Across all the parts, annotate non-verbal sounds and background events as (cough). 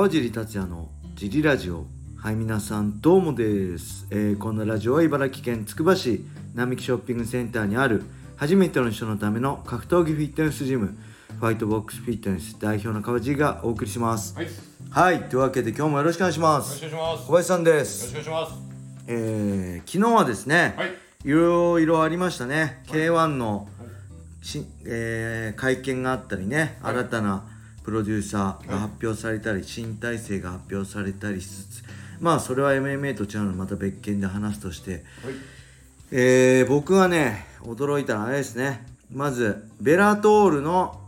川尻達也のジリラジオ。はい皆さんどうもです、えーこのラジオは茨城県つくば市並木ショッピングセンターにある初めての人のための格闘技フィットネスジムファイトボックスフィットネス代表の川尻がお送りします。はい、よはいというわけで今日もよろしくお願いしまろしす。くお願いします。小林さんでよろすしくお願いします。えー昨日はですね、はい、いろいろありましたね、K1 のし、えー会見があったりね、はい。新たなプロデューサーが発表されたり、新体制が発表されたりしつつまあそれは MMA と違うのまた別件で話すとして、はい、えー僕がね驚いたのはあれですね。まずベラトールの、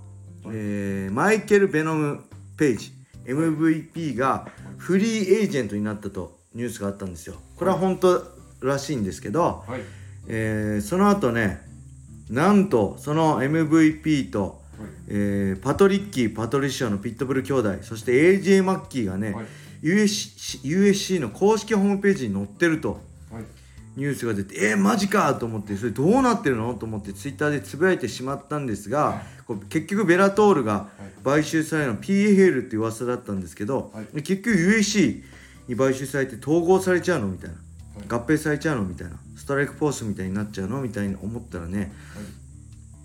えーマイケル・ベノム・ペイジ。MVP がフリーエージェントになったとニュースがあったんですよ。これは本当らしいんですけど、はい、えーその後ねなんとその MVP と、はいえーパトリッキー・パトリシオのピットブル兄弟そして AJ マッキーがね、はい。USC, USC の公式ホームページに載ってるとはい、ニュースが出てえー、マジかと思ってそれどうなってるのと思ってツイッターでつぶやいてしまったんですがこう結局ベラトールが買収されるの PFL って噂だったんですけど、はい。結局 USC に買収されて統合されちゃうのみたいな、はい。合併されちゃうのみたいな。ストライクフォースみたいになっちゃうのみたいに思ったらね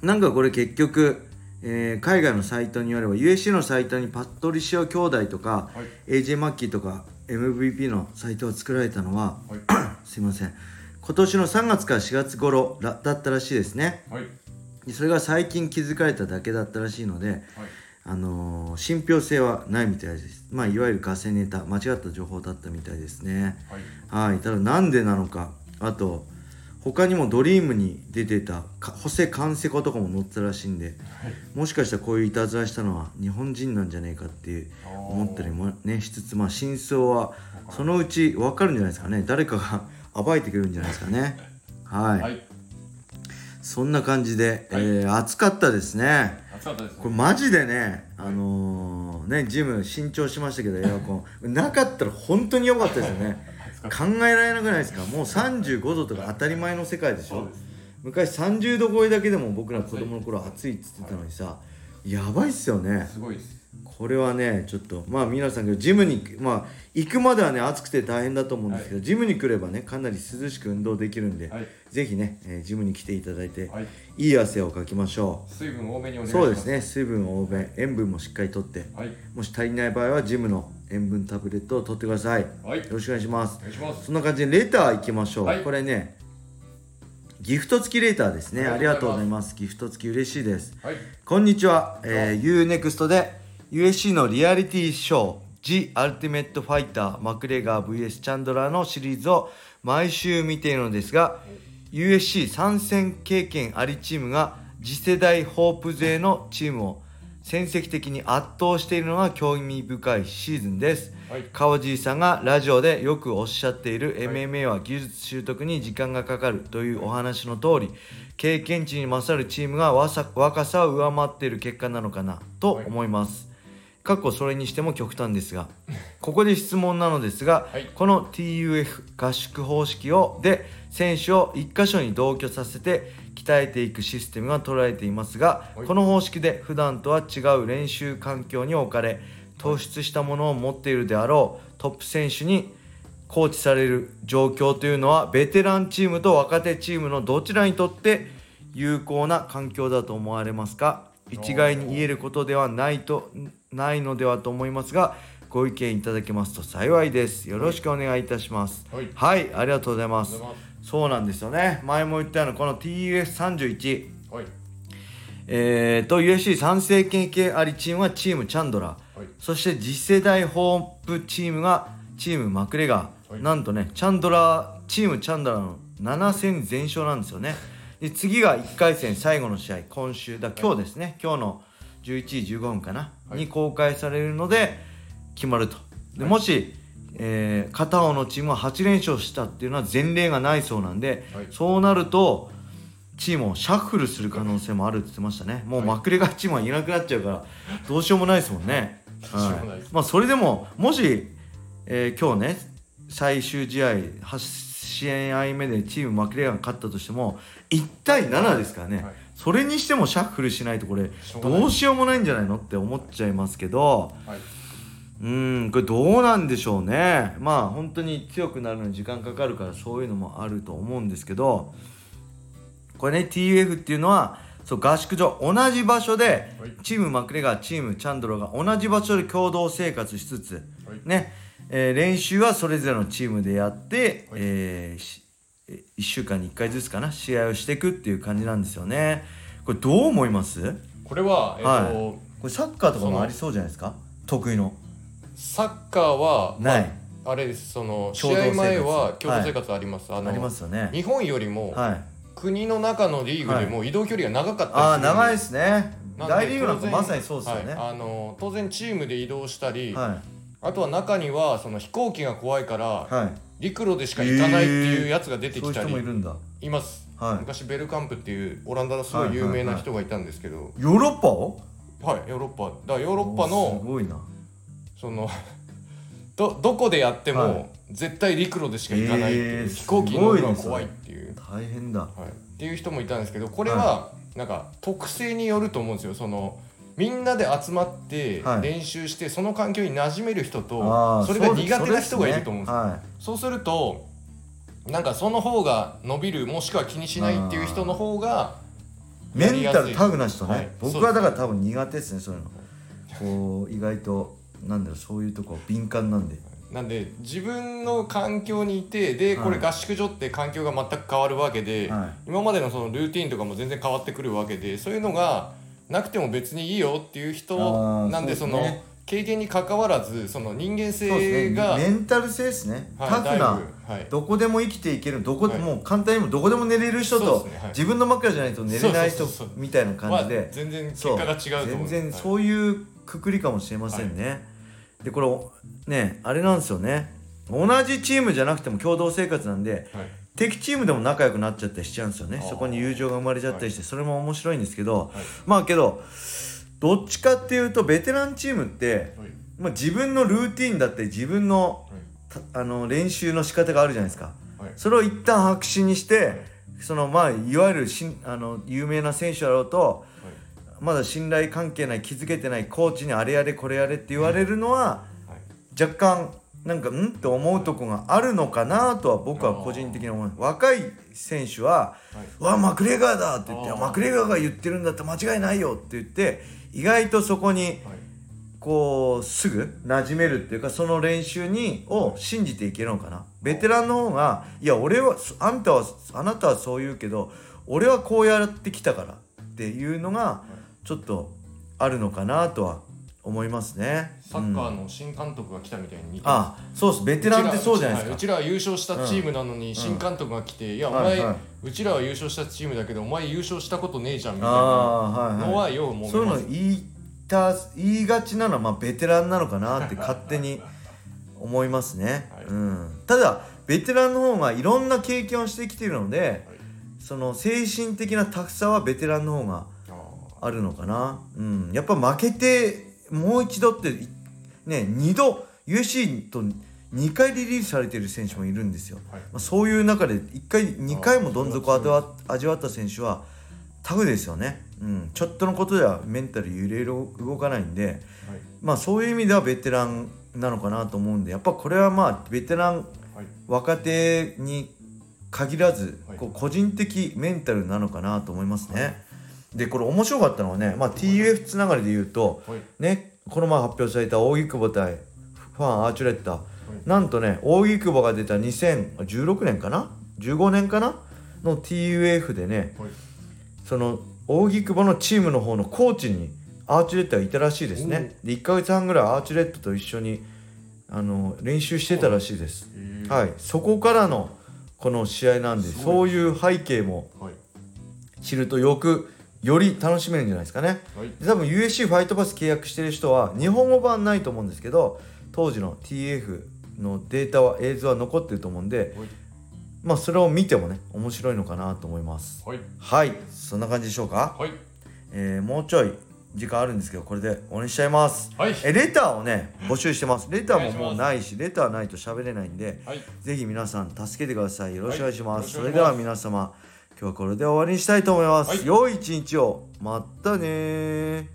なんかこれ結局、えー海外のサイトによれば USC のサイトにパトリシオ兄弟とか、はい。AJ マッキーとか MVP のサイトを作られたのははい、(coughs) すいません。今年の3月から4月頃らだったらしいですね。はい、でそれが最近気づかれただけだったらしいので、はい、あのー信憑性はないみたいです。まあいわゆるガセネタ間違った情報だったみたいですね。はい、はい。ただなんでなのか。あと他にもドリームに出てたかホセ・カンセコとかも載ってたらしいんでもしかしたらこういういたずらしたのは日本人なんじゃねえかっていう思ったりもねしつつまあ真相はそのうち分かるんじゃないですかね。誰かが (laughs) 暴いてくれるんじゃないですかね。はい、はい、そんな感じで、はい。えー暑かったですね。暑かったですね。これマジでねあのーねジム新調しましたけどエアコン。なかったら本当に良かったですよね考えられなくないですか？もう35度とか当たり前の世界でしょ？昔30度超えだけでも僕ら子供の頃暑いっつってたのにさやばいっすよね。すごいです。これはねちょっとまあ皆さんがジムにまあ行くまではね暑くて大変だと思うんですけど、ジムに来ればねかなり涼しく運動できるんで、はい、ぜひね、えージムに来ていただいて、はい、いい汗をかきましょ水分多めにおう願いします。そうです。ね。水分多め塩分もしっかりとってはい、もし足りない場合はジムの塩分タブレットを取ってください。よはい、ろしくお願いします。そんな感じでレター行きましょう、はい。これねギフト付きレターですね。あありがとうごございます。ギフト付き嬉しいです。はい、こんにちは、えー、UNEXT で USC のリアリティショー The Ultimate Fighter マクレガー VS チャンドラーのシリーズを毎週見ているのですが USC 参戦経験ありチームが次世代ホープ勢のチームを戦績的に圧倒しているのが興味深いシーズンです。はい、川尻さんがラジオでよくおっしゃっているはい。MMA は技術習得に時間がかかるというお話の通り経験値に勝るチームが若さを上回っている結果なのかなと思います、過去それにしても極端ですが (laughs) ここで質問なのですが、はい。この TUF 合宿方式をで選手を1箇所に同居させて鍛えていくシステムが取られていますが、はい。この方式で普段とは違う練習環境に置かれ突出したものを持っているであろうトップ選手にコーチされる状況というのはベテランチームと若手チームのどちらにとって有効な環境だと思われますか？一概に言えることではないとないのではと思いますがご意見いただけますと幸いです。よろしくお願いいたします。はい、はいありがとうございます。そうなんですよね。前も言ったようなこの TUS31 す。はい、えー、と USC 参政権系ありチームはチームチャンドラ。ーはい、そして次世代ホープチームがチームマクレガー、はい。なんとねチャンドラーチームチャンドラーの7戦全勝なんですよね。で次が1回戦最後の試合今週だ今日ですね、今日の11時15分かな、はい。に公開されるので決まると。で、はい。もし、えー片方のチームは8連勝したっていうのは前例がないそうなんで、はい。そうなるとチームをシャッフルする可能性もあるって言ってましたね。もうはい。マクレガーチームはいなくなっちゃうからどうしようもないですもんね。どうしようもないまあそれでももし、えー今日ね最終試合8試合目でチームマクレガーが勝ったとしても1対7ですからね、はいそれにしてもシャッフルしないとこれどうしようもないんじゃないのって思っちゃいますけどはい、うんこれどうなんでしょうね。まあ本当に強くなるのに時間かかるからそういうのもあると思うんですけどこれね TUF っていうのはそう合宿所同じ場所ではい。チームマクレガーチームチャンドロが同じ場所で共同生活しつつ、はい。ね、えー練習はそれぞれのチームでやって、はい。えー1週間に1回ずつかな試合をしていくっていう感じなんですよね。これどう思います？これは、えっとはい。これサッカーとかもありそうじゃないですか？得意の。サッカーはない、まあ、あれです。その試合前は共同生活あります、あのありますよね。日本よりもはい。国の中のリーグでも移動距離が長かったりする。ああ長いですね。大リーグなんかまさにそうですよね。はい。あの当然チームで移動したり、はあとは中にはその飛行機が怖いからいはい。陸路でしか行かないっていうやつが出てそういうきたり人もいるんだ。います、はい。昔ベルカンプっていうオランダのすごい有名な人がいたんですけど。ヨーロッパを？はいヨーロッパ。だからヨーロッパおーすのごいな。そのどどこでやっても、はい。絶対陸路でしか行かないっていう、えー飛行機に乗るのが怖いっていう、大変だ。はい、っていう人もいたんですけどこれはなんか特性によると思うんですよ。そのみんなで集まってはい。練習して、その環境に馴染める人あとーそれが苦手な人がいると思うんですよ。はそうするとなんかその方が伸びるもしくは気にしないっていう人の方がい、メンタルタフな人ね、はい。僕はだから多分苦手ですねそういうの。こう意外となんだろうそういうとこ敏感なんで。なんで自分の環境にいてでこれはい合宿所って環境が全く変わるわけで、は今までのそのルーティンとかも全然変わってくるわけでそういうのがなくても別にいいよっていう人なんでそうの経験に関わらずその人間性が、メンタル性ですね、はいタフなどこでも生きていけるどこもう簡単にもどこでも寝れる人と、自分の枕じゃないと寝れない人みたいな感じで。は全然結そう果が違う全う然そういうくくりかもしれませんね、でこれねあれなんですよね。同じチームじゃなくても共同生活なんではい敵チームでも仲良くなっちゃったりしちゃうんですよね。そこに友情が生まれちゃったりして、それも面白いんですけど、はい。まあけどどっちかっていうとベテランチームって、はい。まあ、自分のルーティンだったり自分のたあの練習の仕方があるじゃないですか。はい。それを一旦白紙にしてそのまあいわゆるしんあの有名な選手だろうとまだ信頼関係ない気づけてないコーチにあれやれこれやれって言われるのははい。若干なんかん？って思うとこがあるのかなとは僕は個人的に思います若い選手ははい「うわマクレガーだ!」って言ってあー「マクレガーが言ってるんだったら間違いないよ」って言って意外とそこにはい。こうすぐ馴染めるっていうかその練習にを信じていけるのかな。ベテランの方が「いや俺はあんたはあなたはそう言うけど俺はこうやってきたから」っていうのがちょっとあるのかなとは思いますね。サッカーうんの新監督が来たみたいにあそうですベテランってそうじゃないですか。うちらは優勝したチームなのに新監督が来て、いやお前、はいはいうちらは優勝したチームだけどお前優勝したことねえじゃんみたいなのは。はいようもそういうの言いた言いがちなのはまあベテランなのかなって勝手に (laughs) 思いますね。はいうん。ただベテランの方がいろんな経験をしてきているので、その精神的なタフさはベテランの方がああるのかな。うん。やっぱ負けてもう一度っていね二度 UFC と2回リリースされている選手もいるんですよ。ーはい。まあ、そういう中で1回2回もどん底を味わった選手はタフですよね、うん、ちょっとのことではメンタル揺れる動かないんで、はい。まあ、そういう意味ではベテランなのかなと思うんでやっぱこれはまあベテランはい。若手に限らずはい。こう個人的メンタルなのかなと思いますね。でこれ面白かったのはね、まあ、TUF つながりで言うと、はい。ね、この前発表された大木久保対ファンアーチュレッタ、い。なんとね大木久保が出た2016年かな？15年かな？の TUF でねはい。その大木久保のチームの方のコーチにアーチュレットがいたらしいですね。で1ヶ月半ぐらいアーチュレットと一緒にあの練習してたらしいです。はい。そこからのこの試合なんでそういう背景もはい。知るとよくより楽しめるんじゃないですかね。はい。で多分 USC ファイトパス契約してる人は日本語版ないと思うんですけど当時の TF のデータは映像は残ってると思うんではい。まあそれを見てもね面白いのかなと思います。はい。はい。そんな感じでしょうか、はい。えーもうちょい時間あるんですけどこれで終わりにしちゃいます。はい。えレターをね募集してます。レターももうないしレターないと喋れないんではい。ぜひ皆さん助けてください。よろしくお願いします、はい。よろしくお願いします。それでは皆様今日はこれで終わりにしたいと思います、はい。良い一日を。またねー